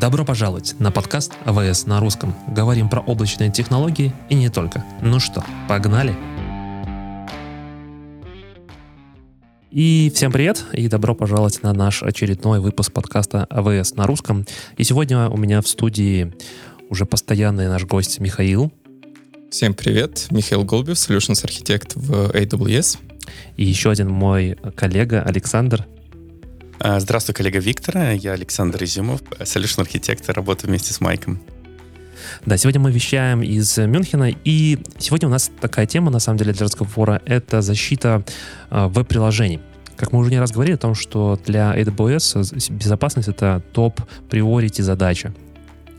Добро пожаловать на подкаст АВС на русском. Говорим про облачные технологии и не только. Ну что, погнали? И всем привет, и добро пожаловать на наш очередной выпуск подкаста АВС на русском. И сегодня у меня в студии уже постоянный наш гость Михаил. Всем привет, Михаил Голубев, Solutions Architect в AWS. И еще один мой коллега Александр. А, здравствуй, коллега Виктора. Я Александр Изюмов, Solution Architect, работаю вместе с Майком. Да, сегодня мы вещаем из Мюнхена, и сегодня у нас такая тема, на самом деле, для разговора — это защита э, веб-приложений. Как мы уже не раз говорили о том, что для AWS безопасность — это топ-приорити задача.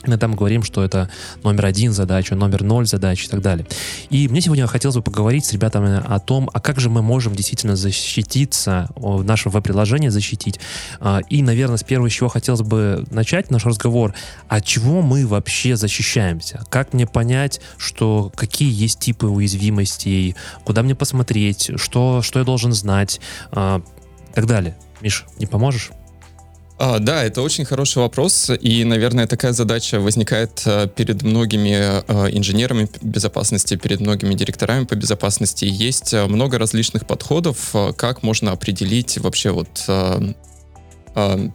Иногда мы говорим, что это номер один задача, номер ноль задач и так далее. И мне сегодня хотелось бы поговорить с ребятами о том, а как же мы можем действительно защититься, наше веб-приложение защитить. А, и, наверное, с первого, чего хотелось бы начать наш разговор, от чего мы вообще защищаемся? Как мне понять, что какие есть типы уязвимостей, куда мне посмотреть, что, что я должен знать а, и так далее. Миш, не поможешь? А, да, это очень хороший вопрос, и, наверное, такая задача возникает а, перед многими а, инженерами безопасности, перед многими директорами по безопасности. Есть а, много различных подходов, как можно определить вообще вот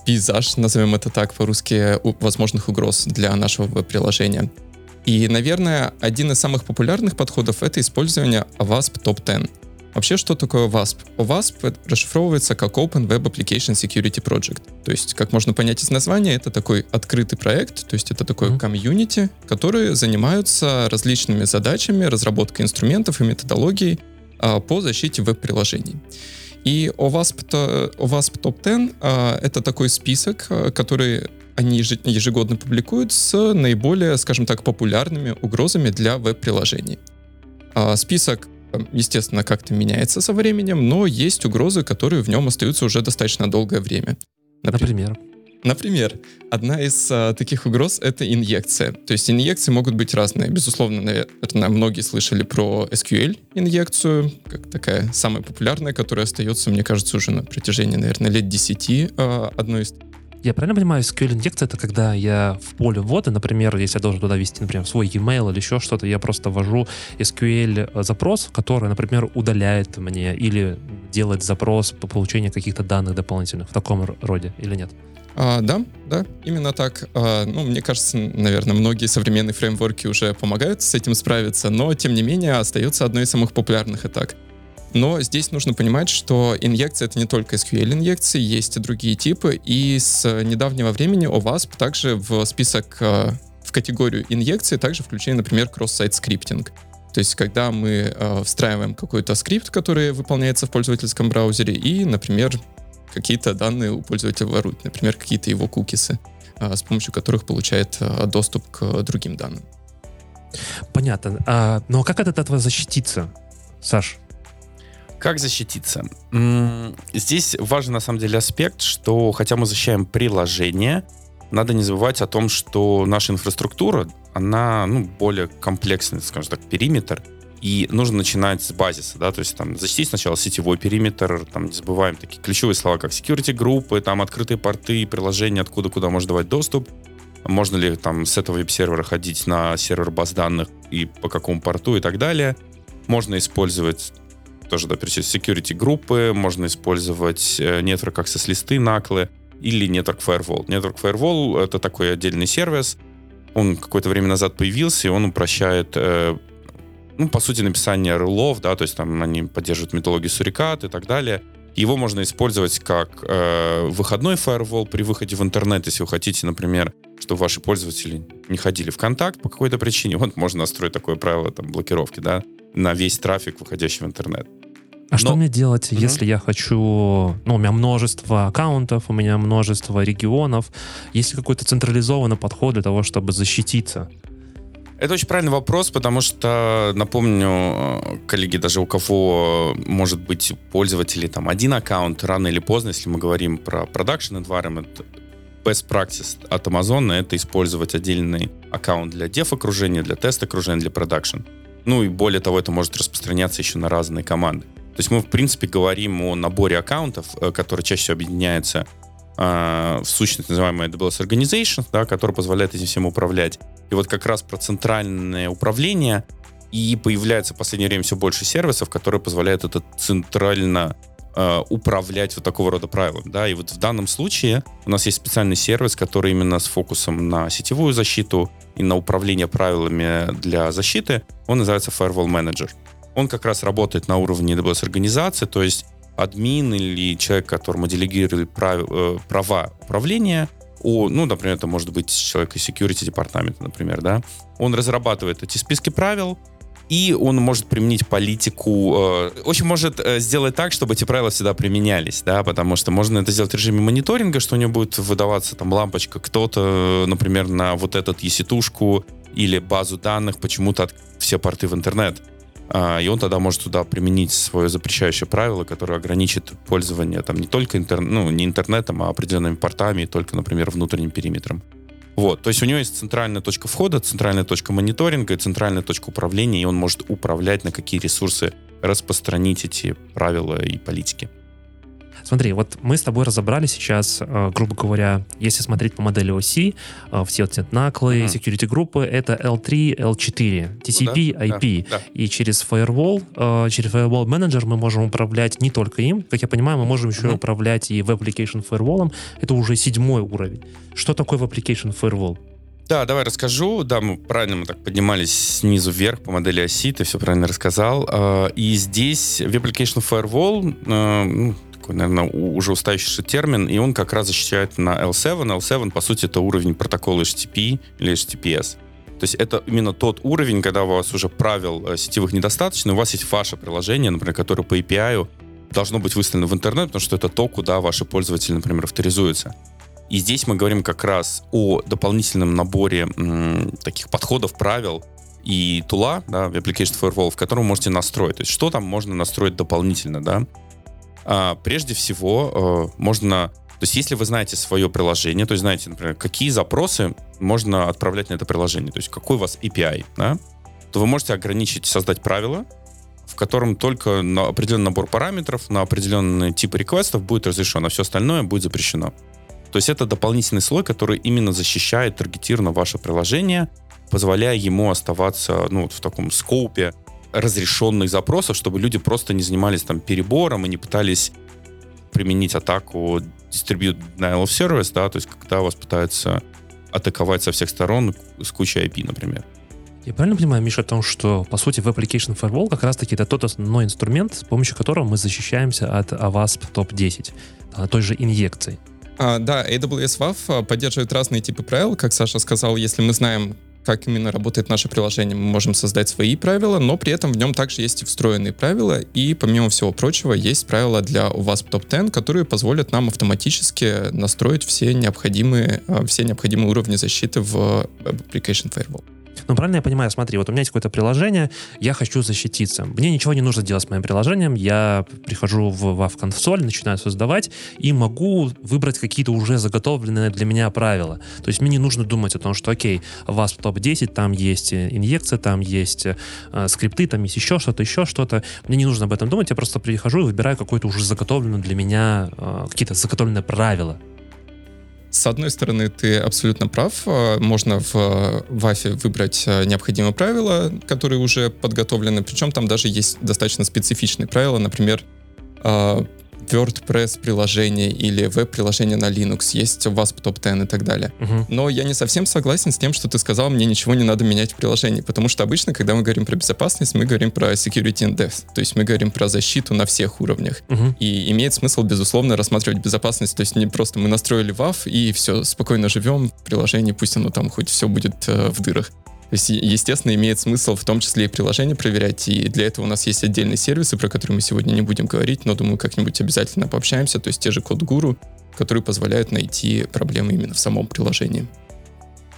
пейзаж, назовем это так по-русски, возможных угроз для нашего приложения. И, наверное, один из самых популярных подходов — это использование WASP Top 10. Вообще, что такое WASP? WASP расшифровывается как Open Web Application Security Project. То есть, как можно понять из названия, это такой открытый проект, то есть это такой mm-hmm. комьюнити, которые занимаются различными задачами, разработкой инструментов и методологий а, по защите веб-приложений. И OWASP, OWASP Top 10 а, это такой список, а, который они ежегодно публикуют с наиболее, скажем так, популярными угрозами для веб-приложений. А, список естественно, как-то меняется со временем, но есть угрозы, которые в нем остаются уже достаточно долгое время. Например? Например, одна из а, таких угроз — это инъекция. То есть инъекции могут быть разные. Безусловно, наверное, многие слышали про SQL-инъекцию, как такая самая популярная, которая остается, мне кажется, уже на протяжении, наверное, лет 10, а, одной из я правильно понимаю, SQL-инъекция — это когда я в поле ввода, например, если я должен туда ввести, например, свой e-mail или еще что-то, я просто ввожу SQL-запрос, который, например, удаляет мне или делает запрос по получению каких-то данных дополнительных в таком роде или нет? А, да, да, именно так. А, ну, мне кажется, наверное, многие современные фреймворки уже помогают с этим справиться, но, тем не менее, остается одной из самых популярных атак. Но здесь нужно понимать, что инъекция — это не только SQL-инъекции, есть и другие типы, и с недавнего времени OWASP также в список, э, в категорию инъекции также включили, например, кросс-сайт скриптинг. То есть, когда мы э, встраиваем какой-то скрипт, который выполняется в пользовательском браузере, и, например, какие-то данные у пользователя воруют, например, какие-то его кукисы, э, с помощью которых получает э, доступ к другим данным. Понятно. А, но ну, а как от этого защититься, Саш? Как защититься? Здесь важен на самом деле аспект, что хотя мы защищаем приложение, надо не забывать о том, что наша инфраструктура, она ну, более комплексный, скажем так, периметр, и нужно начинать с базиса, да, то есть там защитить сначала сетевой периметр, там не забываем такие ключевые слова, как security группы, там открытые порты, приложения, откуда куда можно давать доступ, можно ли там с этого веб-сервера ходить на сервер баз данных и по какому порту и так далее. Можно использовать тоже, да, перечислить security группы, можно использовать э, Network Access листы, наклы или Network Firewall. Network Firewall — это такой отдельный сервис, он какое-то время назад появился, и он упрощает э, ну, по сути, написание рулов, да, то есть там они поддерживают методологию сурикат и так далее. Его можно использовать как э, выходной фаервол при выходе в интернет, если вы хотите, например, чтобы ваши пользователи не ходили в контакт по какой-то причине. Вот можно настроить такое правило там, блокировки, да, на весь трафик, выходящий в интернет. А Но... что мне делать, mm-hmm. если я хочу... Ну, у меня множество аккаунтов, у меня множество регионов. Есть ли какой-то централизованный подход для того, чтобы защититься? Это очень правильный вопрос, потому что, напомню, коллеги, даже у кого может быть пользователи там один аккаунт, рано или поздно, если мы говорим про production environment, best practice от Amazon это использовать отдельный аккаунт для деф-окружения, для тест-окружения, для production. Ну и более того, это может распространяться еще на разные команды. То есть мы, в принципе, говорим о наборе аккаунтов, э, которые чаще всего объединяются э, в сущности называемая AWS Organization, да, которая позволяет этим всем управлять. И вот как раз про центральное управление и появляется в последнее время все больше сервисов, которые позволяют это центрально э, управлять вот такого рода правилами. Да? И вот в данном случае у нас есть специальный сервис, который именно с фокусом на сетевую защиту и на управление правилами для защиты. Он называется Firewall Manager. Он как раз работает на уровне AWS организации, то есть админ или человек, которому делегировали прав, э, права управления, о, ну, например, это может быть человек из security департамента, например, да, он разрабатывает эти списки правил, и он может применить политику, э, очень может э, сделать так, чтобы эти правила всегда применялись, да, потому что можно это сделать в режиме мониторинга, что у него будет выдаваться там лампочка, кто-то, например, на вот этот еситушку или базу данных почему-то все порты в интернет. А, и он тогда может туда применить свое запрещающее правило, которое ограничит пользование там не только интер... ну, не интернетом, а определенными портами, и только, например, внутренним периметром. Вот, то есть у него есть центральная точка входа, центральная точка мониторинга и центральная точка управления, и он может управлять, на какие ресурсы распространить эти правила и политики. Смотри, вот мы с тобой разобрали сейчас, э, грубо говоря, если смотреть по модели оси, э, все эти наклы, mm-hmm. security группы, это L3, L4, TCP, да, IP. Да, да. И через Firewall, э, через Firewall Manager мы можем управлять не только им. Как я понимаю, мы можем еще mm-hmm. управлять и Web Application Firewall. Это уже седьмой уровень. Что такое Web Application Firewall? Да, давай расскажу. Да, мы правильно мы так поднимались снизу вверх по модели оси, ты все правильно рассказал. И здесь Web Application Firewall, ну, такой, наверное, уже устающий термин, и он как раз защищает на L7. L7, по сути, это уровень протокола HTTP или HTTPS. То есть это именно тот уровень, когда у вас уже правил э, сетевых недостаточно, у вас есть ваше приложение, например, которое по API должно быть выставлено в интернет, потому что это то, куда ваши пользователи, например, авторизуются. И здесь мы говорим как раз о дополнительном наборе м, таких подходов, правил и тула, да, Application Firewall, в котором вы можете настроить. То есть что там можно настроить дополнительно, да? А, прежде всего, э, можно... То есть, если вы знаете свое приложение, то есть знаете, например, какие запросы можно отправлять на это приложение, то есть какой у вас API, да, то вы можете ограничить, создать правила, в котором только на определенный набор параметров, на определенный тип реквестов будет разрешено, а все остальное будет запрещено. То есть это дополнительный слой, который именно защищает таргетированно ваше приложение, позволяя ему оставаться ну, в таком скоупе разрешенных запросов, чтобы люди просто не занимались там перебором и не пытались применить атаку Distribute Denial of Service, да, то есть когда вас пытаются атаковать со всех сторон с кучей IP, например. Я правильно понимаю, Миша, о том, что, по сути, Web Application Firewall как раз-таки это тот основной инструмент, с помощью которого мы защищаемся от AWASP топ-10, той же инъекции? А, да, AWS WAF поддерживает разные типы правил, как Саша сказал, если мы знаем, как именно работает наше приложение. Мы можем создать свои правила, но при этом в нем также есть и встроенные правила, и помимо всего прочего есть правила для у вас Top 10, которые позволят нам автоматически настроить все необходимые, э, все необходимые уровни защиты в Application Firewall. Ну, правильно я понимаю, смотри, вот у меня есть какое-то приложение, я хочу защититься. Мне ничего не нужно делать с моим приложением, я прихожу в WAF консоль, начинаю создавать и могу выбрать какие-то уже заготовленные для меня правила. То есть мне не нужно думать о том, что, окей, WASP топ-10, там есть инъекция, там есть э, скрипты, там есть еще что-то, еще что-то. Мне не нужно об этом думать, я просто прихожу и выбираю какое-то уже заготовленное для меня, э, какие-то заготовленные правила. С одной стороны, ты абсолютно прав. Э, можно в WAF э, выбрать э, необходимые правила, которые уже подготовлены. Причем там даже есть достаточно специфичные правила. Например, WordPress приложение или веб-приложение на Linux, есть WASP Top 10 и так далее. Uh-huh. Но я не совсем согласен с тем, что ты сказал, мне ничего не надо менять в приложении, потому что обычно, когда мы говорим про безопасность, мы говорим про security in depth, то есть мы говорим про защиту на всех уровнях. Uh-huh. И имеет смысл, безусловно, рассматривать безопасность, то есть не просто мы настроили WAF и все, спокойно живем в приложении, пусть оно там хоть все будет э, в дырах. Естественно, имеет смысл в том числе и приложение проверять, и для этого у нас есть отдельные сервисы, про которые мы сегодня не будем говорить, но, думаю, как-нибудь обязательно пообщаемся, то есть те же код-гуру, которые позволяют найти проблемы именно в самом приложении.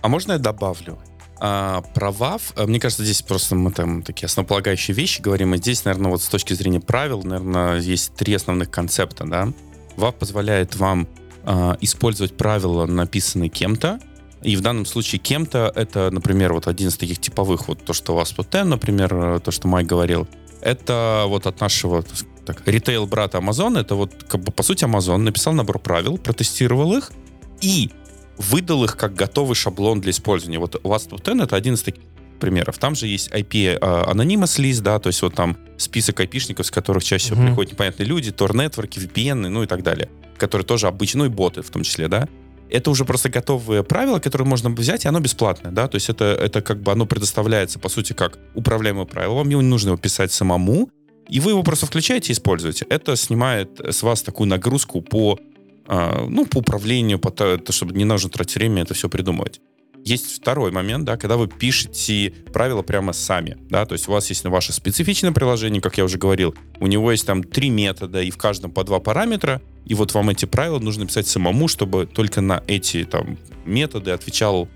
А можно я добавлю? А, про WAF, а, мне кажется, здесь просто мы там такие основополагающие вещи говорим, и здесь, наверное, вот с точки зрения правил, наверное, есть три основных концепта, да. WAF позволяет вам а, использовать правила, написанные кем-то, и в данном случае кем-то это, например, вот один из таких типовых, вот то, что у вас тут например, э, то, что Майк говорил, это вот от нашего так, ритейл-брат Amazon, это вот, как бы, по сути, Amazon написал набор правил, протестировал их и выдал их как готовый шаблон для использования. Вот у вас тут 10 это один из таких примеров. Там же есть IP uh, Anonymous List, да, то есть вот там список айпишников, с которых чаще всего mm-hmm. приходят непонятные люди, Tor-нетворки, VPN, ну и так далее, которые тоже обычно, ну и боты в том числе, да. Это уже просто готовые правила, которые можно взять, и оно бесплатное, да, то есть это, это как бы оно предоставляется, по сути, как управляемое правило, вам не нужно его писать самому, и вы его просто включаете и используете. Это снимает с вас такую нагрузку по, э, ну, по управлению, по то, чтобы не нужно тратить время это все придумывать. Есть второй момент, да, когда вы пишете правила прямо сами, да, то есть у вас есть ваше специфичное приложение, как я уже говорил, у него есть там три метода и в каждом по два параметра, и вот вам эти правила нужно писать самому, чтобы только на эти там методы отвечал,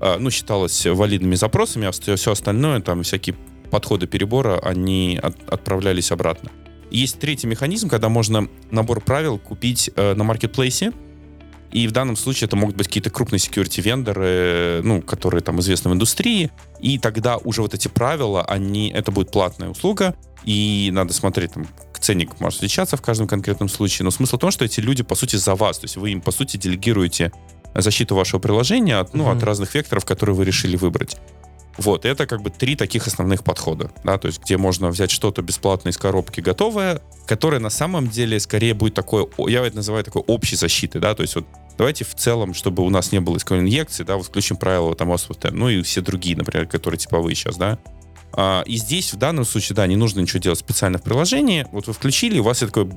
э, ну, считалось валидными запросами, а все остальное, там всякие подходы перебора, они от, отправлялись обратно. Есть третий механизм, когда можно набор правил купить э, на маркетплейсе, и в данном случае это могут быть какие-то крупные security вендоры, ну, которые там известны в индустрии. И тогда уже вот эти правила, они, это будет платная услуга, и надо смотреть, там, ценник может отличаться в каждом конкретном случае, но смысл в том, что эти люди, по сути, за вас, то есть вы им, по сути, делегируете защиту вашего приложения от, ну, mm-hmm. от разных векторов, которые вы решили выбрать. Вот, это как бы три таких основных подхода, да, то есть где можно взять что-то бесплатно из коробки готовое, которое на самом деле скорее будет такое, я это называю такой общей защитой, да, то есть вот давайте в целом, чтобы у нас не было исковой инъекции, да, вот включим правила там OSPF, ну и все другие, например, которые типовые сейчас, да, а, и здесь в данном случае, да, не нужно ничего делать специально в приложении, вот вы включили, у вас есть такая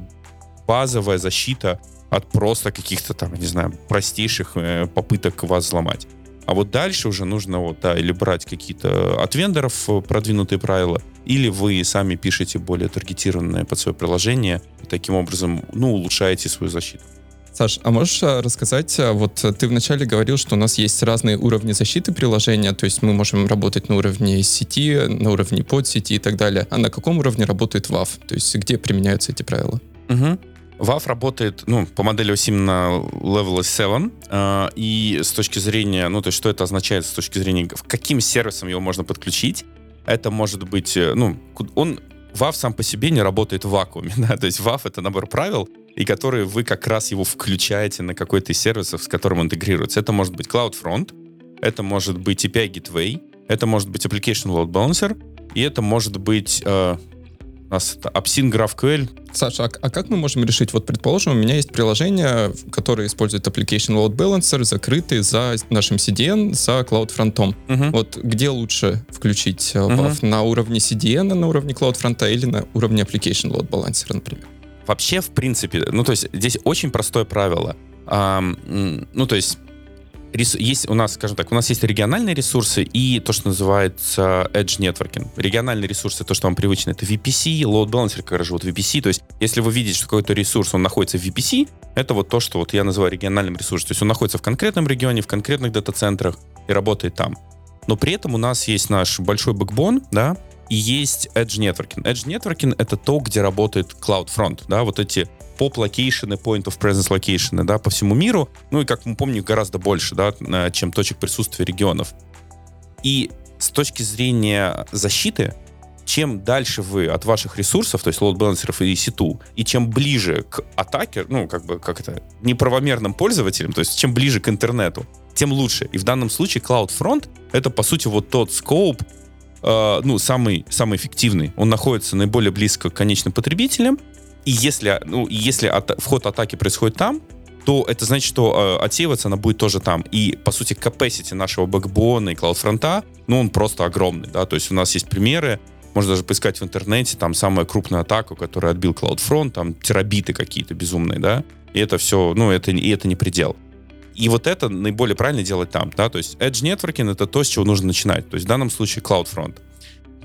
базовая защита от просто каких-то там, не знаю, простейших э, попыток вас взломать. А вот дальше уже нужно вот, да, или брать какие-то от вендоров продвинутые правила, или вы сами пишете более таргетированное под свое приложение, и таким образом, ну, улучшаете свою защиту. Саш, а можешь а, рассказать, а, вот ты вначале говорил, что у нас есть разные уровни защиты приложения, то есть мы можем работать на уровне сети, на уровне подсети и так далее. А на каком уровне работает WAF? То есть где применяются эти правила? Угу. WAF работает, ну, по модели OSIM на Level 7, э, и с точки зрения, ну, то есть что это означает с точки зрения, каким сервисам его можно подключить, это может быть, э, ну, он, WAF сам по себе не работает в вакууме, да, то есть WAF — это набор правил, и которые вы как раз его включаете на какой-то из сервисов, с которым он интегрируется. Это может быть CloudFront, это может быть API Gateway, это может быть Application Load Balancer, и это может быть э, у нас это Apsin GraphQL. Саша, а, а как мы можем решить? Вот, предположим, у меня есть приложение, которое использует Application Load Balancer, закрытый за нашим CDN, за CloudFront. Угу. Вот где лучше включить угу. На уровне CDN, на уровне CloudFront или на уровне Application Load Balancer, например? Вообще, в принципе, ну, то есть здесь очень простое правило. А, ну, то есть есть у нас, скажем так, у нас есть региональные ресурсы и то, что называется Edge Networking. Региональные ресурсы, то, что вам привычно, это VPC, Load Balancer, как живут VPC. То есть, если вы видите, что какой-то ресурс, он находится в VPC, это вот то, что вот я называю региональным ресурсом. То есть он находится в конкретном регионе, в конкретных дата-центрах и работает там. Но при этом у нас есть наш большой backbone, да, и есть Edge Networking. Edge Networking — это то, где работает CloudFront, да, вот эти POP location ы, point of presence location ы, да, по всему миру. Ну и, как мы помним, гораздо больше, да, чем точек присутствия регионов. И с точки зрения защиты, чем дальше вы от ваших ресурсов, то есть load balancer ов и EC2, и чем ближе к атаке, ну, как бы, как это, неправомерным пользователям, то есть чем ближе к интернету, тем лучше. И в данном случае CloudFront — это, по сути, вот тот скоуп, э, ну, самый, самый эффективный. Он находится наиболее близко к конечным потребителям, и если, ну, если от, вход атаки происходит там, то это значит, что э, отсеиваться она будет тоже там. И, по сути, capacity нашего бэкбона и CloudFront, ну, он просто огромный, да, то есть у нас есть примеры, можно даже поискать в интернете, там самая крупная атака, которая отбил CloudFront, там терабиты какие-то безумные, да, и это все, ну, это, и это не предел. И вот это наиболее правильно делать там, да, то есть Edge Networking — это то, с чего нужно начинать, то есть в данном случае CloudFront.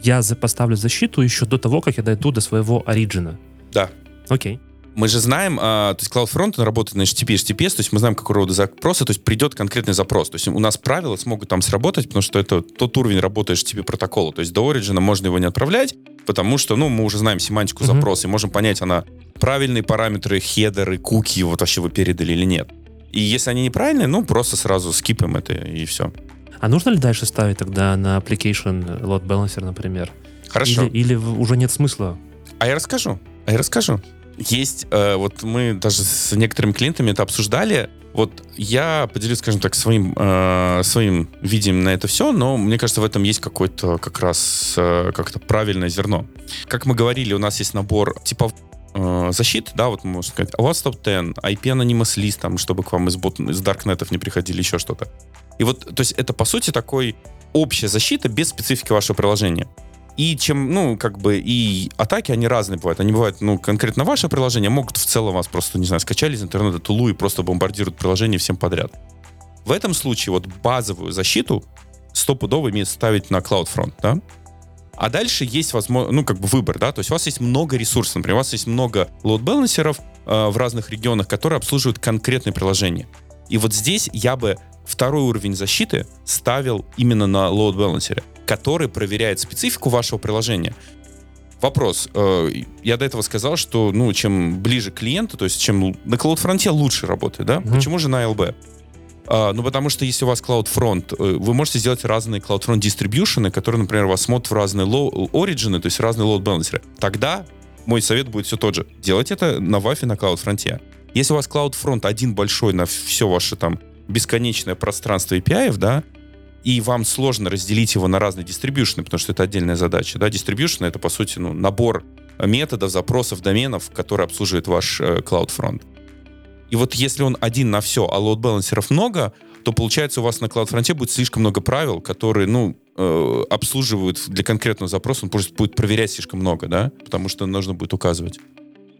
Я поставлю защиту еще до того, как я дойду до своего оригина. Да. Окей. Мы же знаем, а, то есть CloudFront он работает на HTTP, HTTPS, то есть мы знаем, какого рода запросы, то есть придет конкретный запрос. То есть у нас правила смогут там сработать, потому что это тот уровень работы HTTP протокола. То есть до Origin можно его не отправлять, потому что, ну, мы уже знаем семантику запроса, и можем понять, она правильные параметры, хедеры, куки, вот вообще вы передали или нет. И если они неправильные, ну, просто сразу скипаем это, и все. А нужно ли дальше ставить тогда на application load balancer, например? Хорошо. Или, или уже нет смысла? А я расскажу. А я расскажу. Есть, э, вот мы даже с некоторыми клиентами это обсуждали. Вот я поделюсь, скажем так, своим, э, своим видением на это все, но мне кажется, в этом есть какое-то как раз э, как-то правильное зерно. Как мы говорили, у нас есть набор типов э, защит, да, вот можно сказать, у вас топ-10, IP Anonymous List, там, чтобы к вам из, бот, из даркнетов не приходили, еще что-то. И вот, то есть это, по сути, такой общая защита без специфики вашего приложения. И чем, ну, как бы, и атаки, они разные бывают. Они бывают, ну, конкретно ваше приложение, могут в целом вас просто, не знаю, скачали из интернета тулу и просто бомбардируют приложение всем подряд. В этом случае вот базовую защиту стопудово имеет ставить на CloudFront, да? А дальше есть возможно, ну, как бы выбор, да, то есть у вас есть много ресурсов, например, у вас есть много лоуд-балансеров э, в разных регионах, которые обслуживают конкретные приложения. И вот здесь я бы второй уровень защиты ставил именно на лоуд-балансере который проверяет специфику вашего приложения. Вопрос. Э, я до этого сказал, что ну, чем ближе к клиенту, то есть чем на CloudFront лучше работает, да? Mm-hmm. Почему же на LB? А, ну, потому что если у вас CloudFront, э, вы можете сделать разные CloudFront дистрибьюшены, которые, например, вас смотрят в разные origin, то есть разные load balancer. Тогда мой совет будет все тот же. Делать это на WAF на CloudFront. Если у вас CloudFront один большой на все ваше там бесконечное пространство API, да, и вам сложно разделить его на разные дистрибьюшны, потому что это отдельная задача. Да? Дистрибьюшн — это, по сути, ну, набор методов, запросов, доменов, которые обслуживает ваш э, CloudFront. И вот если он один на все, а лоуд-балансеров много, то получается у вас на CloudFront будет слишком много правил, которые, ну, э, обслуживают для конкретного запроса, он просто будет проверять слишком много, да, потому что нужно будет указывать.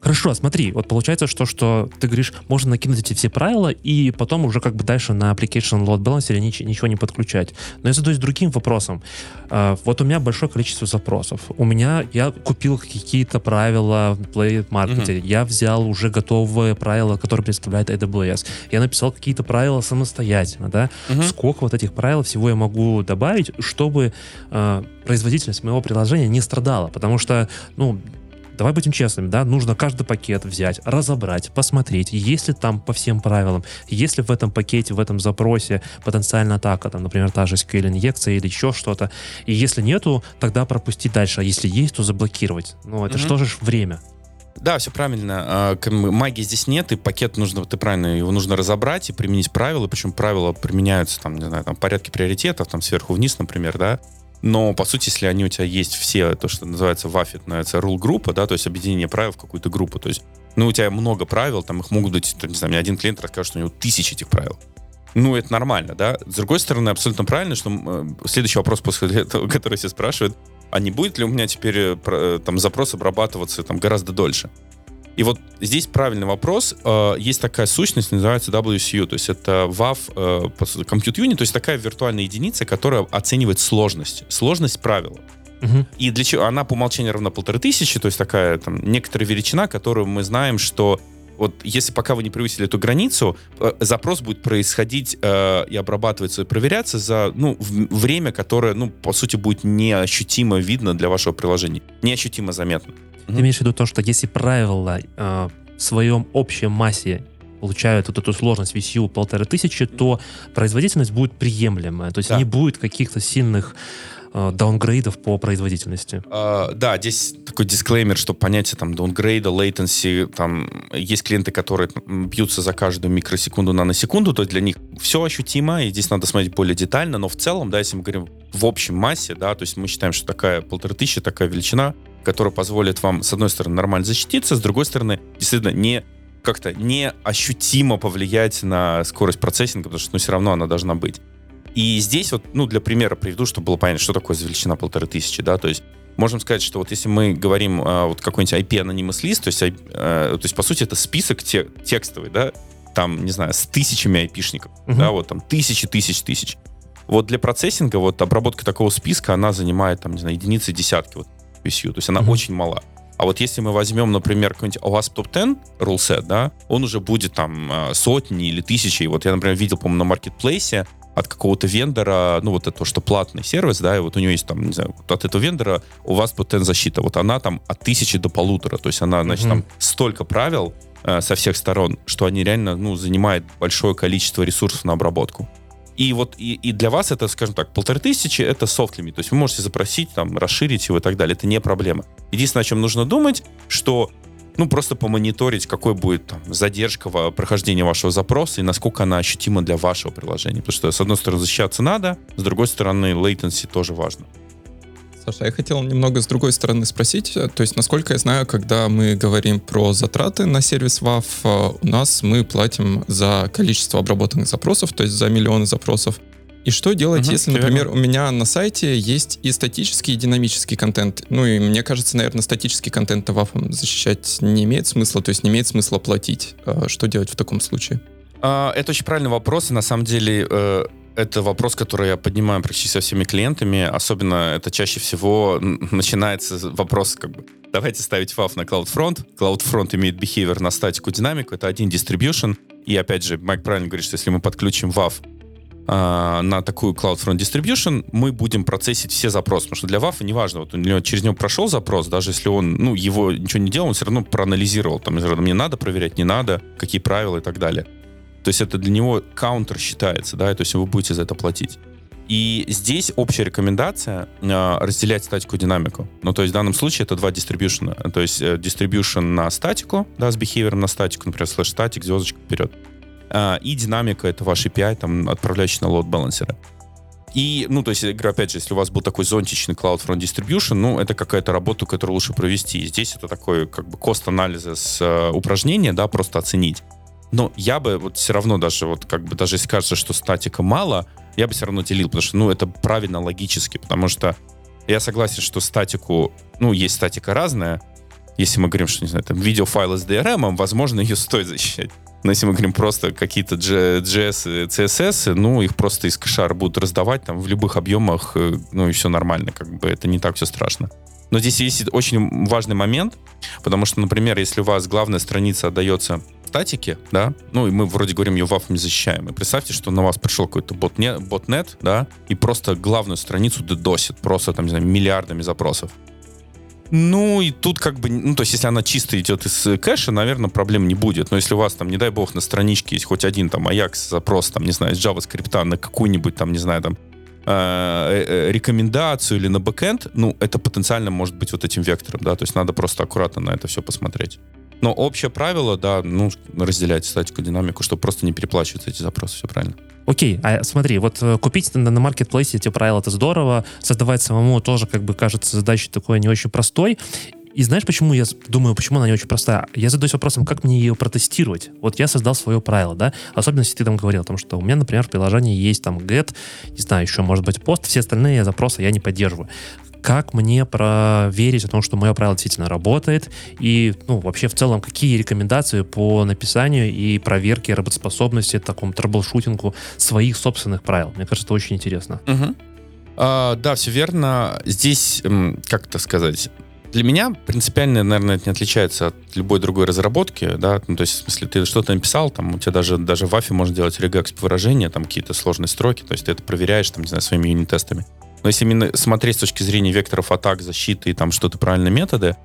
Хорошо, смотри, вот получается, что, что ты говоришь, можно накинуть эти все правила и потом уже как бы дальше на application load balancer ничего, ничего не подключать. Но я задаюсь другим вопросом. Uh, вот у меня большое количество запросов. У меня, я купил какие-то правила в Play Market, uh-huh. я взял уже готовые правила, которые представляет AWS. Я написал какие-то правила самостоятельно, да? Uh-huh. Сколько вот этих правил всего я могу добавить, чтобы uh, производительность моего приложения не страдала? Потому что, ну, давай будем честными, да, нужно каждый пакет взять, разобрать, посмотреть, есть ли там по всем правилам, есть ли в этом пакете, в этом запросе потенциальная атака, там, например, та же SQL-инъекция или еще что-то. И если нету, тогда пропустить дальше, а если есть, то заблокировать. Ну, это mm-hmm. что же время? Да, все правильно. А, магии здесь нет, и пакет нужно, ты правильно, его нужно разобрать и применить правила, причем правила применяются там, не знаю, там, порядке приоритетов, там, сверху вниз, например, да, но, по сути, если они у тебя есть все, то, что называется WAFIT, называется rule группа, да, то есть объединение правил в какую-то группу, то есть, ну, у тебя много правил, там их могут быть, не знаю, мне один клиент расскажет, что у него тысячи этих правил. Ну, это нормально, да. С другой стороны, абсолютно правильно, что э, следующий вопрос после этого, который все спрашивают, а не будет ли у меня теперь э, э, там запрос обрабатываться там гораздо дольше? И вот здесь правильный вопрос. Э, есть такая сущность, называется WCU, то есть это WAF э, Compute Unit, то есть такая виртуальная единица, которая оценивает сложность, сложность правила. Угу. И для чего? Она по умолчанию равна полторы тысячи, то есть такая там некоторая величина, которую мы знаем, что вот если пока вы не превысили эту границу, э, запрос будет происходить э, и обрабатываться и проверяться за ну, время, которое, ну, по сути, будет неощутимо видно для вашего приложения. Неощутимо заметно. Ты имеешь в виду то, что если правила э, в своем общей массе получают вот эту сложность VCU полторы тысячи, то производительность будет приемлемая. То есть да. не будет каких-то сильных э, даунгрейдов по производительности. Uh, да, здесь такой дисклеймер, что понятие там даунгрейда, latency, там есть клиенты, которые бьются за каждую микросекунду, наносекунду, то для них все ощутимо, и здесь надо смотреть более детально, но в целом, да, если мы говорим в общем массе, да, то есть мы считаем, что такая полторы тысячи, такая величина, которая позволит вам, с одной стороны, нормально защититься, с другой стороны, действительно, не как-то неощутимо повлиять на скорость процессинга, потому что ну, все равно она должна быть. И здесь вот, ну, для примера приведу, чтобы было понятно, что такое величина полторы тысячи, да, то есть можем сказать, что вот если мы говорим а, вот какой-нибудь IP Anonymous List, то есть, а, то есть по сути это список те, текстовый, да, там, не знаю, с тысячами айпишников, uh-huh. да, вот там тысячи, тысяч, тысяч. Вот для процессинга вот обработка такого списка, она занимает там, не знаю, единицы, десятки вот VCU, то есть она uh-huh. очень мала. А вот если мы возьмем, например, какой-нибудь OWASP Top 10 rule set, да, он уже будет там а, сотни или тысячи. И вот я, например, видел, по-моему, на маркетплейсе от какого-то вендора, ну вот это, что платный сервис, да, и вот у него есть там, не знаю, от этого вендора у вас Top защита, вот она там от тысячи до полутора, то есть она, значит, mm-hmm. там столько правил э, со всех сторон, что они реально, ну, занимают большое количество ресурсов на обработку. И вот и, и для вас это, скажем так, полторы тысячи это soft limit. То есть вы можете запросить, там, расширить его и так далее. Это не проблема. Единственное, о чем нужно думать, что ну, просто помониторить, какой будет там, задержка в прохождения вашего запроса и насколько она ощутима для вашего приложения. Потому что, с одной стороны, защищаться надо, с другой стороны, latency тоже важно. Саша, я хотел немного с другой стороны спросить. То есть, насколько я знаю, когда мы говорим про затраты на сервис WAF, э, у нас мы платим за количество обработанных запросов, то есть за миллионы запросов. И что делать, угу, если, например, верно. у меня на сайте есть и статический, и динамический контент? Ну и мне кажется, наверное, статический контент WAF защищать не имеет смысла, то есть не имеет смысла платить. Э, что делать в таком случае? А, это очень правильный вопрос, и на самом деле э, это вопрос, который я поднимаю практически со всеми клиентами. Особенно это чаще всего начинается вопрос, как бы, давайте ставить WAF на CloudFront. CloudFront имеет behavior на статику динамику. Это один distribution. И опять же, Майк правильно говорит, что если мы подключим WAF э, на такую CloudFront Distribution, мы будем процессить все запросы. Потому что для WAF неважно, вот у него, через него прошел запрос, даже если он, ну, его ничего не делал, он все равно проанализировал. Там, мне надо проверять, не надо, какие правила и так далее. То есть это для него каунтер считается, да, то есть вы будете за это платить. И здесь общая рекомендация э, разделять статику и динамику. Ну, то есть в данном случае это два дистрибьюшена. То есть э, distribution на статику, да, с behavior на статику, например, слэш статик, звездочка вперед. Э, и динамика — это ваш API, там, отправляющий на лот балансеры. И, ну, то есть, говорю, опять же, если у вас был такой зонтичный CloudFront Distribution, ну, это какая-то работа, которую лучше провести. Здесь это такой, как бы, кост-анализа с э, упражнения, да, просто оценить. Но я бы вот все равно даже вот как бы даже если кажется, что статика мало, я бы все равно делил, потому что, ну, это правильно логически, потому что я согласен, что статику, ну, есть статика разная. Если мы говорим, что, не знаю, там, видеофайлы с DRM, возможно, ее стоит защищать. Но если мы говорим просто какие-то JS, CSS, ну, их просто из кэшара будут раздавать там в любых объемах, э, ну, и все нормально, как бы это не так все страшно. Но здесь есть очень важный момент, потому что, например, если у вас главная страница отдается статике, да, ну и мы вроде говорим, ее вафами защищаем. И представьте, что на вас пришел какой-то ботнет, ботнет, да, и просто главную страницу дедосит, просто там, не знаю, миллиардами запросов. Ну, и тут как бы, ну, то есть, если она чисто идет из кэша, наверное, проблем не будет. Но если у вас там, не дай бог, на страничке есть хоть один там Ajax запрос, там, не знаю, из JavaScript на какую-нибудь там, не знаю, там, э, э, рекомендацию или на бэкэнд, ну, это потенциально может быть вот этим вектором, да, то есть надо просто аккуратно на это все посмотреть. Но общее правило, да, ну, разделять статику, динамику, чтобы просто не переплачивать эти запросы, все правильно. Окей, а смотри, вот э, купить на, на маркетплейсе эти правила, это здорово, создавать самому тоже, как бы, кажется, задачей такой не очень простой. И знаешь, почему я думаю, почему она не очень простая? Я задаюсь вопросом, как мне ее протестировать? Вот я создал свое правило, да? Особенно, если ты там говорил о том, что у меня, например, в приложении есть там get, не знаю, еще может быть пост, все остальные запросы я не поддерживаю как мне проверить о том, что мое правило действительно работает, и, ну, вообще в целом, какие рекомендации по написанию и проверке работоспособности, такому troubleshooting у своих собственных правил. Мне кажется, это очень интересно. Угу. А, да, все верно. Здесь, как это сказать, для меня принципиально, наверное, это не отличается от любой другой разработки, да, ну, то есть, в смысле, ты что-то написал, там, у тебя даже, даже в WAF можно делать regex выражения, там, какие-то сложные строки, то есть ты это проверяешь, там, не знаю, своими unit тестами. Но если именно смотреть с точки зрения векторов атак, защиты и там что-то правильные методы,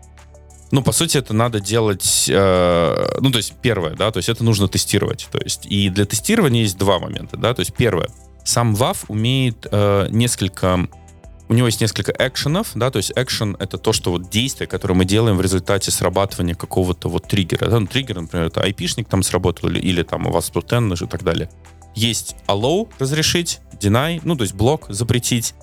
ну, по сути, это надо делать, э, ну, то есть, первое, да, то есть это нужно тестировать. То есть, и для тестирования есть два момента, да, то есть, первое, сам WAF умеет э, несколько, у него есть несколько экшенов, да, то есть экшен — это то, что вот действие, которое мы делаем в результате срабатывания какого-то вот триггера. Да? Ну, триггер, например, это айпишник там сработал, или, или там у вас и так далее. Есть allow — разрешить, deny, ну, то есть блок запретить,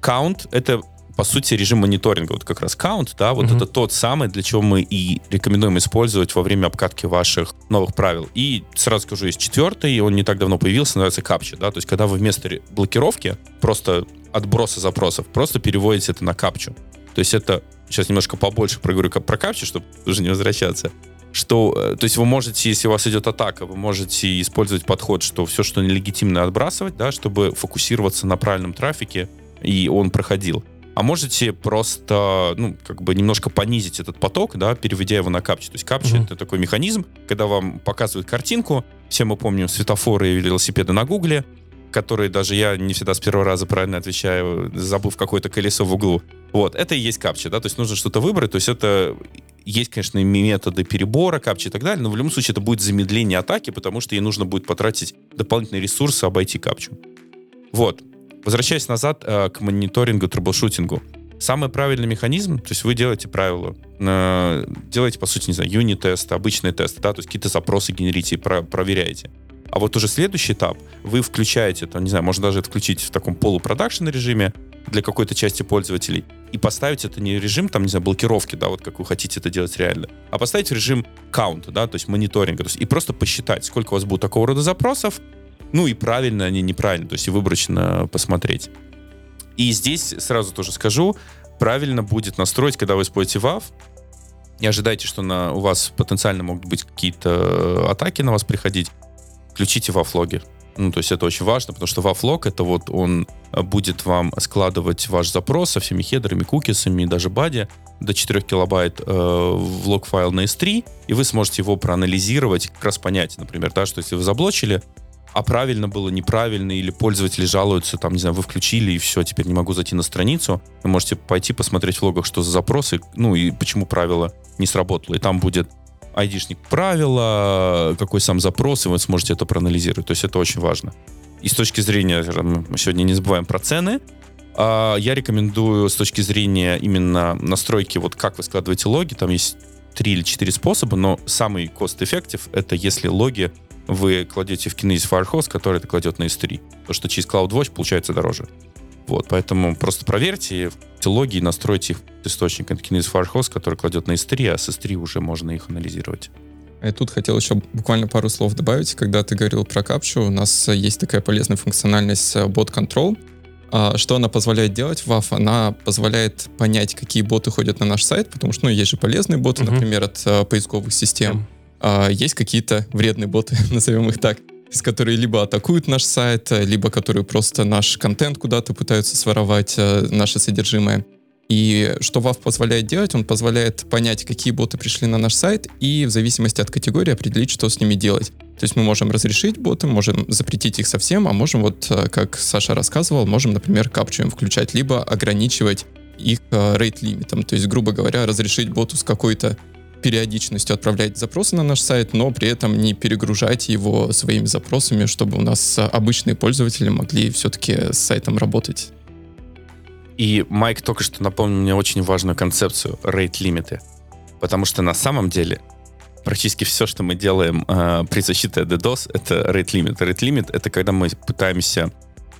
Count — это по сути, режим мониторинга, вот как раз count, да, вот mm-hmm. это тот самый, для чего мы и рекомендуем использовать во время обкатки ваших новых правил. И сразу скажу, есть четвертый, он не так давно появился, называется капча, да, то есть когда вы вместо блокировки просто отброса запросов просто переводите это на капчу. То есть это, сейчас немножко побольше проговорю про капчу, чтобы уже не возвращаться, что, э, то есть вы можете, если у вас идет атака, вы можете использовать подход, что все, что нелегитимно отбрасывать, да, чтобы фокусироваться на правильном трафике, и он проходил. А можете просто, ну, как бы немножко понизить этот поток, да, переведя его на капчу. То есть капча mm-hmm. это такой механизм, когда вам показывают картинку. Все мы помним светофоры и велосипеды на Гугле, которые даже я не всегда с первого раза правильно отвечаю, забыв какое-то колесо в углу. Вот, это и есть капча, да, то есть нужно что-то выбрать, то есть это есть, конечно, методы перебора, капчи и так далее, но в любом случае это будет замедление атаки, потому что ей нужно будет потратить дополнительные ресурсы, обойти капчу. Вот. Возвращаясь назад э, к мониторингу, troubleshooting у. Самый правильный механизм, то есть вы делаете правила, э, делаете, по сути, не знаю, unit тесты, обычные тесты, да, то есть какие-то запросы генерите и про проверяете. А вот уже следующий этап, вы включаете, там, не знаю, можно даже это включить в таком полу production режиме для какой-то части пользователей и поставить это не режим, там, не знаю, блокировки, да, вот как вы хотите это делать реально, а поставить режим каунта, да, то есть мониторинга, то есть и просто посчитать, сколько у вас будет такого рода запросов, ну и правильно они, неправильно, то есть и выборочно посмотреть. И здесь сразу тоже скажу, правильно будет настроить, когда вы используете WAV, не ожидайте, что на, у вас потенциально могут быть какие-то атаки на вас приходить включите вафлоги. Ну, то есть это очень важно, потому что вафлог это вот он будет вам складывать ваш запрос со всеми хедерами, кукисами, даже бади до 4 килобайт э, в лог-файл на S3, и вы сможете его проанализировать, как раз понять, например, да, что если вы заблочили, а правильно было, неправильно, или пользователи жалуются, там, не знаю, вы включили, и все, теперь не могу зайти на страницу, вы можете пойти посмотреть в логах, что за запросы, ну, и почему правило не сработало, и там будет айдишник правила, какой сам запрос, и вы сможете это проанализировать. То есть это очень важно. И с точки зрения, мы сегодня не забываем про цены, а, я рекомендую с точки зрения именно настройки, вот как вы складываете логи, там есть три или четыре способа, но самый cost-effective это если логи вы кладете в Kinesis Firehose, который это кладет на S3. То, что через CloudWatch получается дороже. Вот, поэтому просто проверьте эти логи и настройте их в источник. Это Kinesis Firehose, который кладет на S3, а с S3 уже можно их анализировать. Я тут хотел еще буквально пару слов добавить. Когда ты говорил про капчу, у нас есть такая полезная функциональность э, Bot Control. А, что она позволяет делать, WAF? Она позволяет понять, какие боты ходят на наш сайт, потому что, ну, есть же полезные боты, uh-huh. например, от uh, поисковых систем. Uh-huh. А, есть какие-то вредные боты, назовем их так из которые либо атакуют наш сайт, либо которые просто наш контент куда-то пытаются своровать, э, наше содержимое. И что WAV позволяет делать? Он позволяет понять, какие боты пришли на наш сайт, и в зависимости от категории определить, что с ними делать. То есть мы можем разрешить боты, можем запретить их совсем, а можем, вот э, как Саша рассказывал, можем, например, капчу включать, либо ограничивать их рейт-лимитом. То есть, грубо говоря, разрешить боту с какой-то периодичностью отправлять запросы на наш сайт, но при этом не перегружать его своими запросами, чтобы у нас обычные пользователи могли все-таки с сайтом работать. И Майк только что напомнил мне очень важную концепцию rate-лимиты. Потому что на самом деле практически все, что мы делаем э, при защите DDoS, это rate limit. Rate limit — это когда мы пытаемся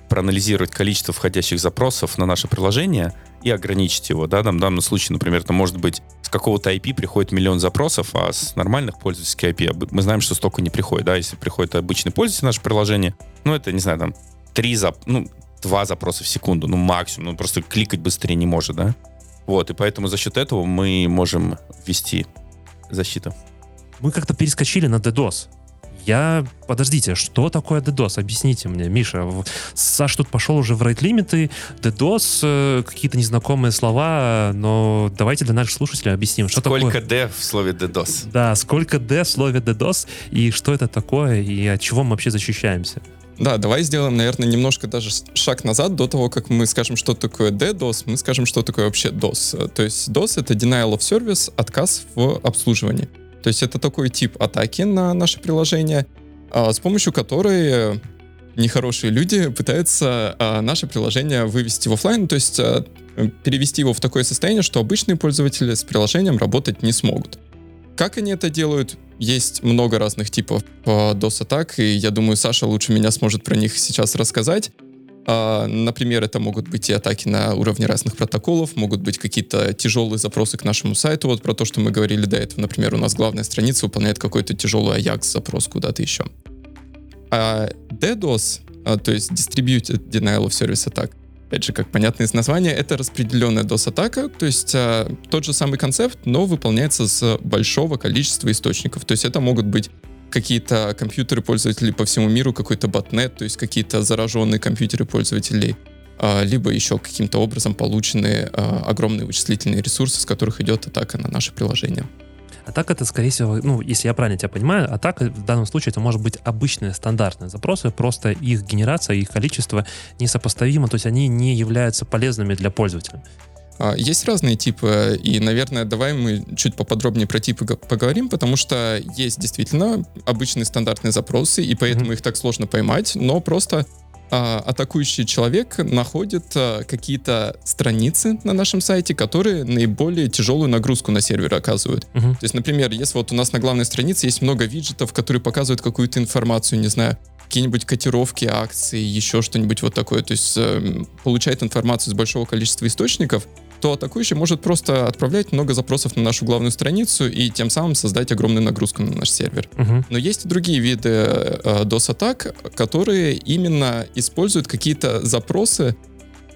проанализировать количество входящих запросов на наше приложение и ограничить его. Да? Там, в данном случае, например, это может быть с какого-то IP приходит миллион запросов, а с нормальных пользовательских IP мы знаем, что столько не приходит. Да? Если приходит обычный пользователь в наше приложение, ну, это, не знаю, там, три зап... ну, два запроса в секунду, ну, максимум. Ну, просто кликать быстрее не может, да? Вот, и поэтому за счет этого мы можем ввести защиту. Мы как-то перескочили на DDoS. Я... Подождите, что такое DDoS? Объясните мне, Миша. Саш тут пошел уже в рейт-лимиты, DDoS, э, какие-то незнакомые слова, но давайте для наших слушателей объясним, что сколько такое... Сколько D в слове DDoS? Да, сколько D в слове DDoS, и что это такое, и от чего мы вообще защищаемся? Да, давай сделаем, наверное, немножко даже шаг назад до того, как мы скажем, что такое DDoS, мы скажем, что такое вообще DOS. То есть DOS — это Denial of Service, отказ в обслуживании. То есть это такой тип атаки на наше приложение, а, с помощью которой нехорошие люди пытаются а, наше приложение вывести в офлайн, то есть а, перевести его в такое состояние, что обычные пользователи с приложением работать не смогут. Как они это делают? Есть много разных типов DOS-атак, и я думаю, Саша лучше меня сможет про них сейчас рассказать. А, например, это могут быть и атаки на уровне разных протоколов, могут быть какие-то тяжелые запросы к нашему сайту, вот про то, что мы говорили до этого. Например, у нас главная страница выполняет какой-то тяжелый Ajax-запрос куда-то еще. А DDoS, а, то есть Distributed Denial of Service Attack, опять же, как понятно из названия, это распределенная DOS-атака, то есть а, тот же самый концепт, но выполняется с большого количества источников. То есть это могут быть какие-то компьютеры пользователей по всему миру, какой-то ботнет, то есть какие-то зараженные компьютеры пользователей, а, либо еще каким-то образом полученные а, огромные вычислительные ресурсы, с которых идет атака на наше приложение. Атака это, скорее всего, ну, если я правильно тебя понимаю, атака в данном случае это может быть обычные стандартные запросы, просто их генерация, их количество несопоставимо, то есть они не являются полезными для пользователя. А, есть разные типы, и, наверное, давай мы чуть поподробнее про типы поговорим, потому что есть действительно обычные стандартные запросы, и поэтому mm-hmm. их так сложно поймать, но просто а, атакующий человек находит а, какие-то страницы на нашем сайте, которые наиболее тяжелую нагрузку на сервер оказывают. Мгм. То есть, например, если вот у нас на главной странице есть много виджетов, которые показывают какую-то информацию, не знаю, какие-нибудь котировки акций, еще что-нибудь вот такое, то есть эм, получает информацию из большого количества источников, то атакующий может просто отправлять много запросов на нашу главную страницу и тем самым создать огромную нагрузку на наш сервер. Мгм. Но есть и другие виды э, DOS-атак, которые именно используют какие-то запросы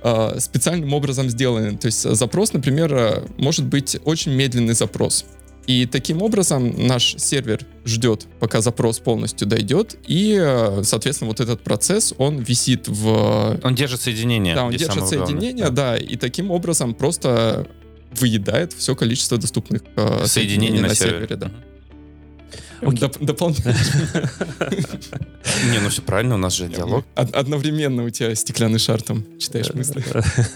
э, специальным образом сделаны. То есть запрос, например, э, может быть очень медленный запрос. И таким образом наш сервер ждет, пока запрос полностью дойдет, и, э, соответственно, вот этот процесс, он висит в... Он держит соединение. Да, он держит самое главное. соединение, да, и таким образом просто выедает все количество доступных э, Соединений на сервере. сервере. Да. Окей. Доп- дополнительно. Не, ну все правильно, у нас же диалог. Од- Одновременно у тебя стеклянный шар там читаешь мысли.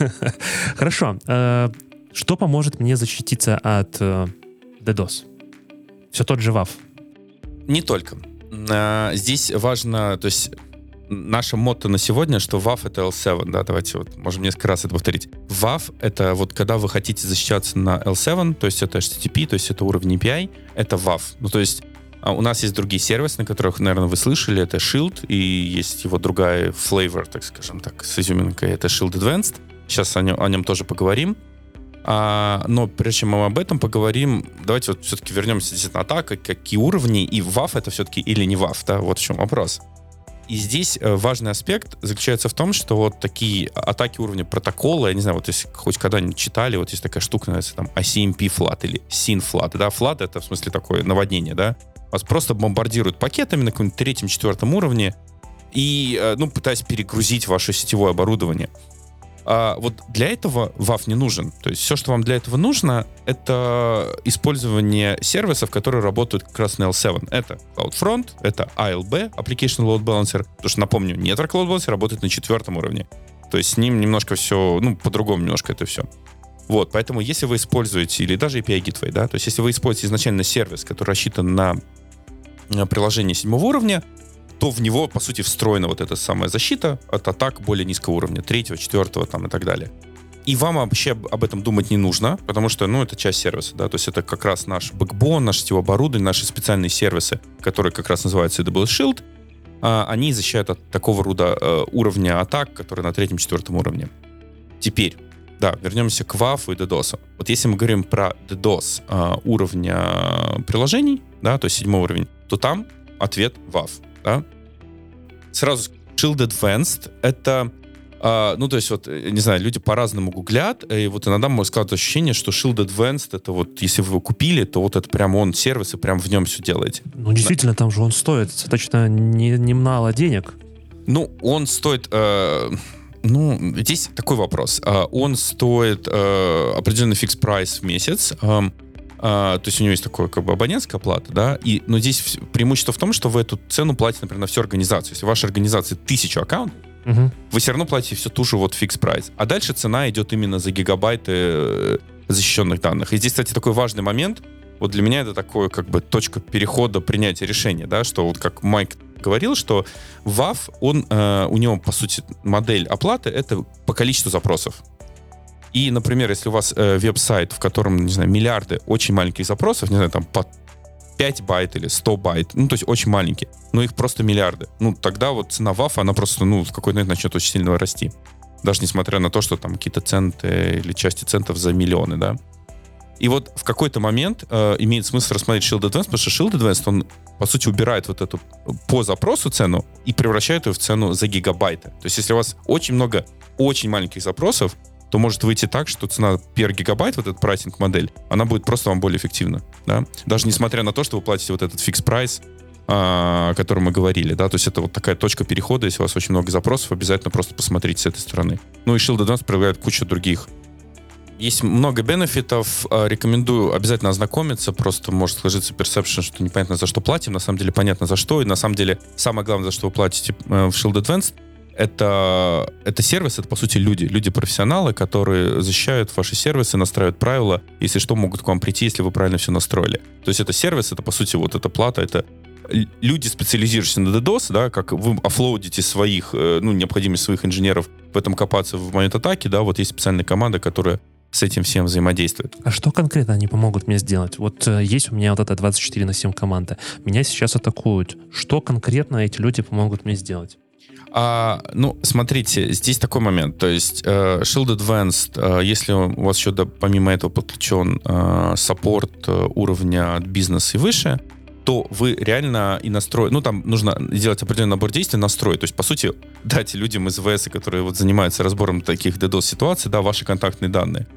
Хорошо. Э, Что поможет мне защититься от э, DDoS? Все тот же WAF. Не только. А, Здесь важно, то есть наше мотто на сегодня, что WAF это L7, да, давайте вот можем несколько раз это повторить. WAF это вот когда вы хотите защищаться на L7, то есть это HTTP, то есть это уровень API, это WAF. Ну, то есть а, у нас есть другие сервисы, на которых, наверное, вы слышали, это Shield, и есть его другая flavor, так скажем так, с изюминкой, это Shield Advanced. Сейчас о нем, о нем тоже поговорим. А, но прежде чем мы об этом поговорим, давайте вот все-таки вернемся действительно атака, какие уровни, и WAF это все-таки или не WAF, да, вот в чем вопрос. И здесь э, важный аспект заключается в том, что вот такие атаки уровня протокола, я не знаю, вот если хоть когда-нибудь читали, вот есть такая штука, называется там ACMP флат или SYN флат, да, флат это в смысле такое наводнение, да, вас просто бомбардируют пакетами на каком-нибудь третьем, четвертом уровне и, э, ну, пытаясь перегрузить ваше сетевое оборудование. А вот для этого WAF не нужен. То есть все, что вам для этого нужно, это использование сервисов, которые работают как раз на L7. Это CloudFront, это ALB, Application Load Balancer. Потому что, напомню, Network Load Balancer работает на четвертом уровне. То есть с ним немножко все, ну, по-другому немножко это все. Вот, поэтому если вы используете, или даже API Gateway, да, то есть если вы используете изначально сервис, который рассчитан на приложение седьмого уровня, то в него, по сути, встроена вот эта самая защита от атак более низкого уровня, третьего, четвертого там и так далее. И вам вообще об этом думать не нужно, потому что, ну, это часть сервиса, да, то есть это как раз наш бэкбон, наше сетевое оборудование, наши специальные сервисы, которые как раз называются AWS Shield, а, они защищают от такого рода э, уровня атак, которые на третьем, четвертом уровне. Теперь, да, вернемся к WAF и DDoS. Вот если мы говорим про DDoS а, уровня приложений, да, то есть седьмой уровень, то там ответ WAF, да. Сразу Shield Advanced — это а, ну, то есть, вот, э, не знаю, люди по-разному гуглят, и вот иногда может складывать ощущение, что Shield Advanced, это вот, если вы его купили, то вот это прям он сервис, и прям в нем все делаете. Ну, действительно, там же он стоит достаточно не- немало денег. Ну, он стоит... э, ну, здесь такой вопрос. А, Он стоит э, определенный фикс прайс в месяц. эм, а, то есть у него есть такое как бы абонентская плата, да, и, но здесь преимущество в том, что вы эту цену платите, например, на всю организацию. Если в вашей организации тысяча аккаунтов, Мгм. вы все равно платите всю ту же вот фикс прайс. А дальше цена идет именно за гигабайты э, защищенных данных. И здесь, кстати, такой важный момент. Вот для меня это такое как бы точка перехода принятия решения, да, что вот как Майк говорил, что WAF, он, э, у него, по сути, модель оплаты — это по количеству запросов. И, например, если у вас э, веб-сайт, в котором, не знаю, миллиарды очень маленьких запросов, не знаю, там по 5 байт или 100 байт, ну, то есть очень маленькие, но их просто миллиарды. Ну, тогда вот цена WAF, она просто, ну, в какой-то момент начнет очень сильно расти. Даже несмотря на то, что там какие-то центы или части центов за миллионы, да. И вот в какой-то момент э, имеет смысл рассмотреть Shield Advanced, потому что Shield Advanced, он, по сути, убирает вот эту по запросу цену и превращает ее в цену за гигабайты. То есть если у вас очень много очень маленьких запросов, то может выйти так, что цена per гигабайт, вот этот pricing модель, она будет просто вам более эффективна. Да? Даже несмотря на то, что вы платите вот этот fixed price, о котором мы говорили, да, то есть это вот такая точка перехода, если у вас очень много запросов, обязательно просто посмотрите с этой стороны. Ну и Shield Advanced проявляет кучу других есть много benefit ов, э, рекомендую обязательно ознакомиться, просто может сложиться perception, что непонятно за что платим, на самом деле понятно за что, и на самом деле самое главное, за что вы платите э, в Shield Advanced, это, это сервис, это по сути люди, люди-профессионалы, которые защищают ваши сервисы, настраивают правила, если что, могут к вам прийти, если вы правильно все настроили. То есть это сервис, это по сути вот эта плата, это люди, специализирующиеся на DDoS, да, как вы офлоудите своих, э, ну, необходимость своих инженеров в этом копаться в момент атаки, да, вот есть специальная команда, которая с этим всем взаимодействует. А что конкретно они помогут мне сделать? Вот э, есть у меня вот эта 24 на 7 команда. Меня сейчас атакуют. Что конкретно эти люди помогут мне сделать? А, ну, смотрите, здесь такой момент. То есть э, Shield Advanced, э, если у вас еще да, помимо этого подключен э, саппорт э, уровня от бизнеса и выше, то вы реально и настроить, ну, там нужно сделать определенный набор действий, настроить. То есть, по сути, дать людям из ВС, которые вот занимаются разбором таких DDoS-ситуаций, да, ваши контактные данные.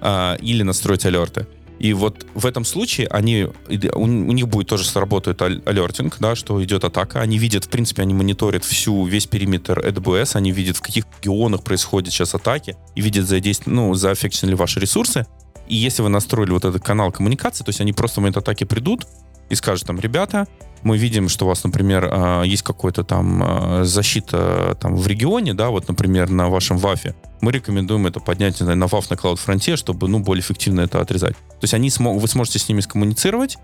А, или настроить алерты. И вот в этом случае они, у, них будет тоже сработает алертинг, да, что идет атака. Они видят, в принципе, они мониторят всю, весь периметр AWS, они видят, в каких регионах происходят сейчас атаки, и видят, задействованы, ну, заэффекчены ли ваши ресурсы. И если вы настроили вот этот канал коммуникации, то есть они просто в момент атаки придут и скажут там, ребята, мы видим, что у вас, например, а, есть какой-то там а, защита там в регионе, да, вот, например, на вашем ВАФе, мы рекомендуем это поднять на WAF на CloudFront, чтобы, ну, более эффективно это отрезать. То есть они смог, вы сможете с ними скоммуницировать,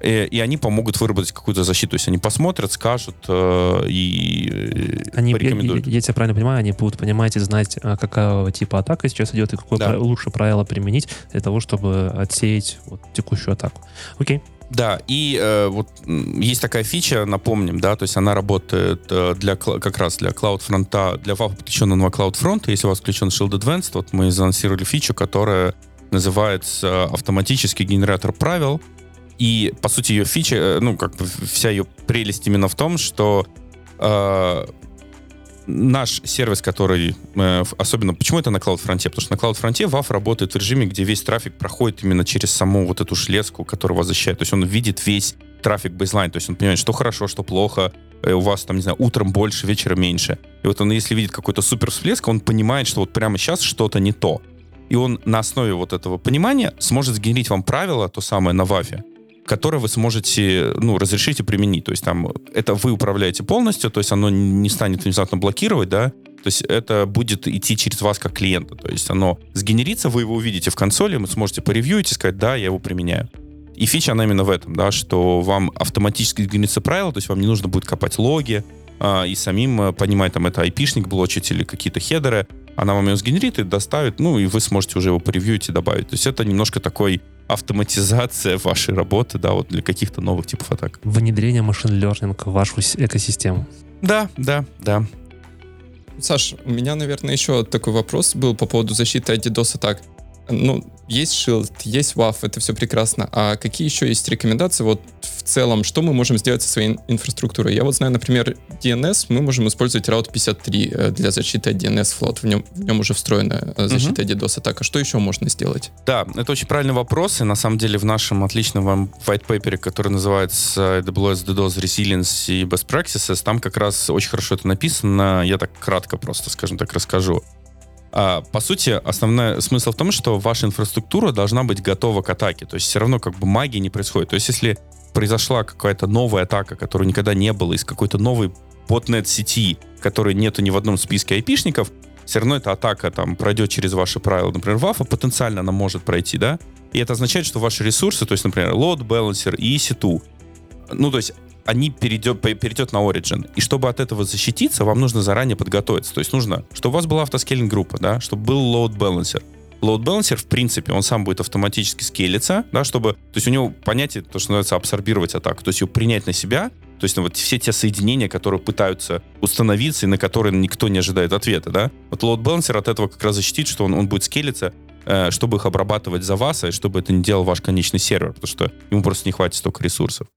э, и они помогут выработать какую-то защиту. То есть они посмотрят, скажут э, и э, они, порекомендуют. Я, я, я тебя правильно понимаю, они будут понимать и знать, а, какого типа атака сейчас идет и какое да. лучше правило применить для того, чтобы отсеять вот, текущую атаку. Окей. Да, и э, вот есть такая фича, напомним, да, то есть она работает э, для как раз для CloudFront, для WAF подключенного CloudFront. Если у вас включен Shield Advanced, вот мы заанонсировали фичу, которая называется автоматический генератор правил. И, по сути, ее фича, э, ну, как бы вся ее прелесть именно в том, что э, наш сервис, который, э, особенно, почему это на CloudFront? Потому что на CloudFront WAF работает в режиме, где весь трафик проходит именно через саму вот эту шлеску, которая вас защищает. То есть он видит весь трафик бейзлайн, то есть он понимает, что хорошо, что плохо, э, у вас там, не знаю, утром больше, вечером меньше. И вот он, если видит какой-то супер всплеск, он понимает, что вот прямо сейчас что-то не то. И он на основе вот этого понимания сможет сгенерить вам правило, то самое на вафе, которое вы сможете, ну, разрешить и применить. То есть там это вы управляете полностью, то есть оно не станет внезапно блокировать, да, то есть это будет идти через вас как клиента. То есть оно сгенерится, вы его увидите в консоли, вы сможете поревьюить и сказать, да, я его применяю. И фича, она именно в этом, да, что вам автоматически сгенерится правило, то есть вам не нужно будет копать логи, а, и самим а, понимать, там, это айпишник блочить или какие-то хедеры, она вам его сгенерит и доставит, ну, и вы сможете уже его поревьюить и добавить. То есть это немножко такой автоматизация вашей работы, да, вот для каких-то новых типов атак. Внедрение машин learning в вашу экосистему. Да, да, да. Саш, у меня, наверное, еще такой вопрос был по поводу защиты от DDoS атак. Ну, есть Shield, есть WAF, это все прекрасно. А какие еще есть рекомендации вот в целом, что мы можем сделать со своей инфраструктурой? Я вот знаю, например, DNS, мы можем использовать Route 53 э, для защиты от DNS флот. В нем, в нем уже встроена э, защита uh-huh. DDoS атака. Что еще можно сделать? Да, это очень правильный вопрос, и на самом деле в нашем отличном white paper, который называется AWS DDoS Resilience и Best Practices, там как раз очень хорошо это написано. Я так кратко просто, скажем так, расскажу. А, по сути, основной смысл в том, что ваша инфраструктура должна быть готова к атаке. То есть все равно как бы магии не происходит. То есть если произошла какая-то новая атака, которой никогда не было, из какой-то новой ботнет сети, которой нету ни в одном списке айпишников, все равно эта атака там пройдет через ваши правила, например, вафа, потенциально она может пройти, да? И это означает, что ваши ресурсы, то есть, например, load balancer и EC2, ну, то есть они перейдет, перейдет на Origin. И чтобы от этого защититься, вам нужно заранее подготовиться. То есть нужно, чтобы у вас была автоскейлинг группа, да, чтобы был load balancer. Load balancer, в принципе, он сам будет автоматически скейлиться, да, чтобы, то есть у него понятие, то, что называется, абсорбировать атаку, то есть ее принять на себя, то есть ну, вот все те соединения, которые пытаются установиться и на которые никто не ожидает ответа, да. Вот load balancer от этого как раз защитит, что он, он будет скейлиться, э, чтобы их обрабатывать за вас, и чтобы это не делал ваш конечный сервер, потому что ему просто не хватит столько ресурсов.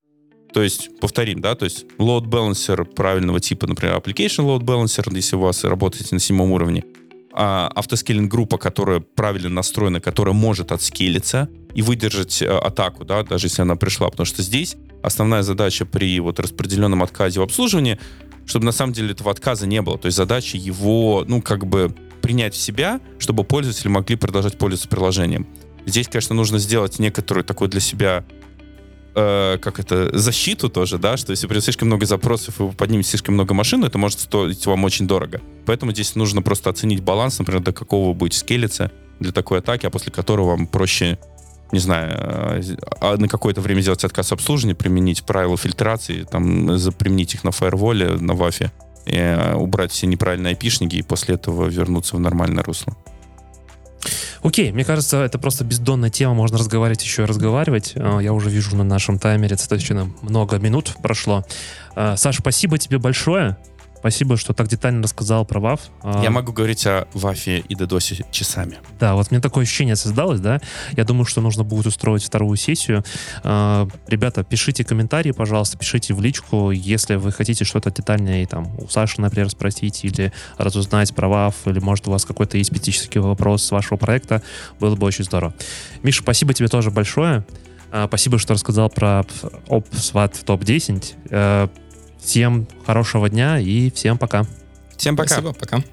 То есть, повторим, да, то есть load balancer правильного типа, например, application load balancer, если у вас работаете на седьмом уровне, а автоскейлинг группа, которая правильно настроена, которая может отскейлиться и выдержать а, атаку, да, даже если она пришла, потому что здесь основная задача при вот распределенном отказе в обслуживании, чтобы на самом деле этого отказа не было, то есть задача его, ну, как бы принять в себя, чтобы пользователи могли продолжать пользоваться приложением. Здесь, конечно, нужно сделать некоторую такой для себя э, как это, защиту тоже, да, что если придет слишком много запросов и вы поднимете слишком много машин, это может стоить вам очень дорого. Поэтому здесь нужно просто оценить баланс, например, до какого вы будете скелиться для такой атаки, а после которого вам проще не знаю, э, а на какое-то время сделать отказ обслуживания, применить правила фильтрации, там, применить их на фаерволе, на вафе, э, убрать все неправильные айпишники и после этого вернуться в нормальное русло. Окей, мне кажется, это просто бездонная тема, можно разговаривать еще и разговаривать. Э, я уже вижу на нашем таймере достаточно много минут прошло. Саша, спасибо тебе большое. Спасибо, что так детально рассказал про WAF. А, Я могу говорить о WAF и DDoS часами. Да, вот мне такое ощущение создалось, да. Я думаю, что нужно будет устроить вторую сессию. А, ребята, пишите комментарии, пожалуйста, пишите в личку, если вы хотите что-то детальнее там у Саши, например, спросить или разузнать про WAF, или может у вас какой-то есть специфический вопрос с вашего проекта, было бы очень здорово. Миша, спасибо тебе тоже большое. А, спасибо, что рассказал про OpSWAT топ-10. Всем хорошего дня и всем пока. Всем пока. Спасибо, пока.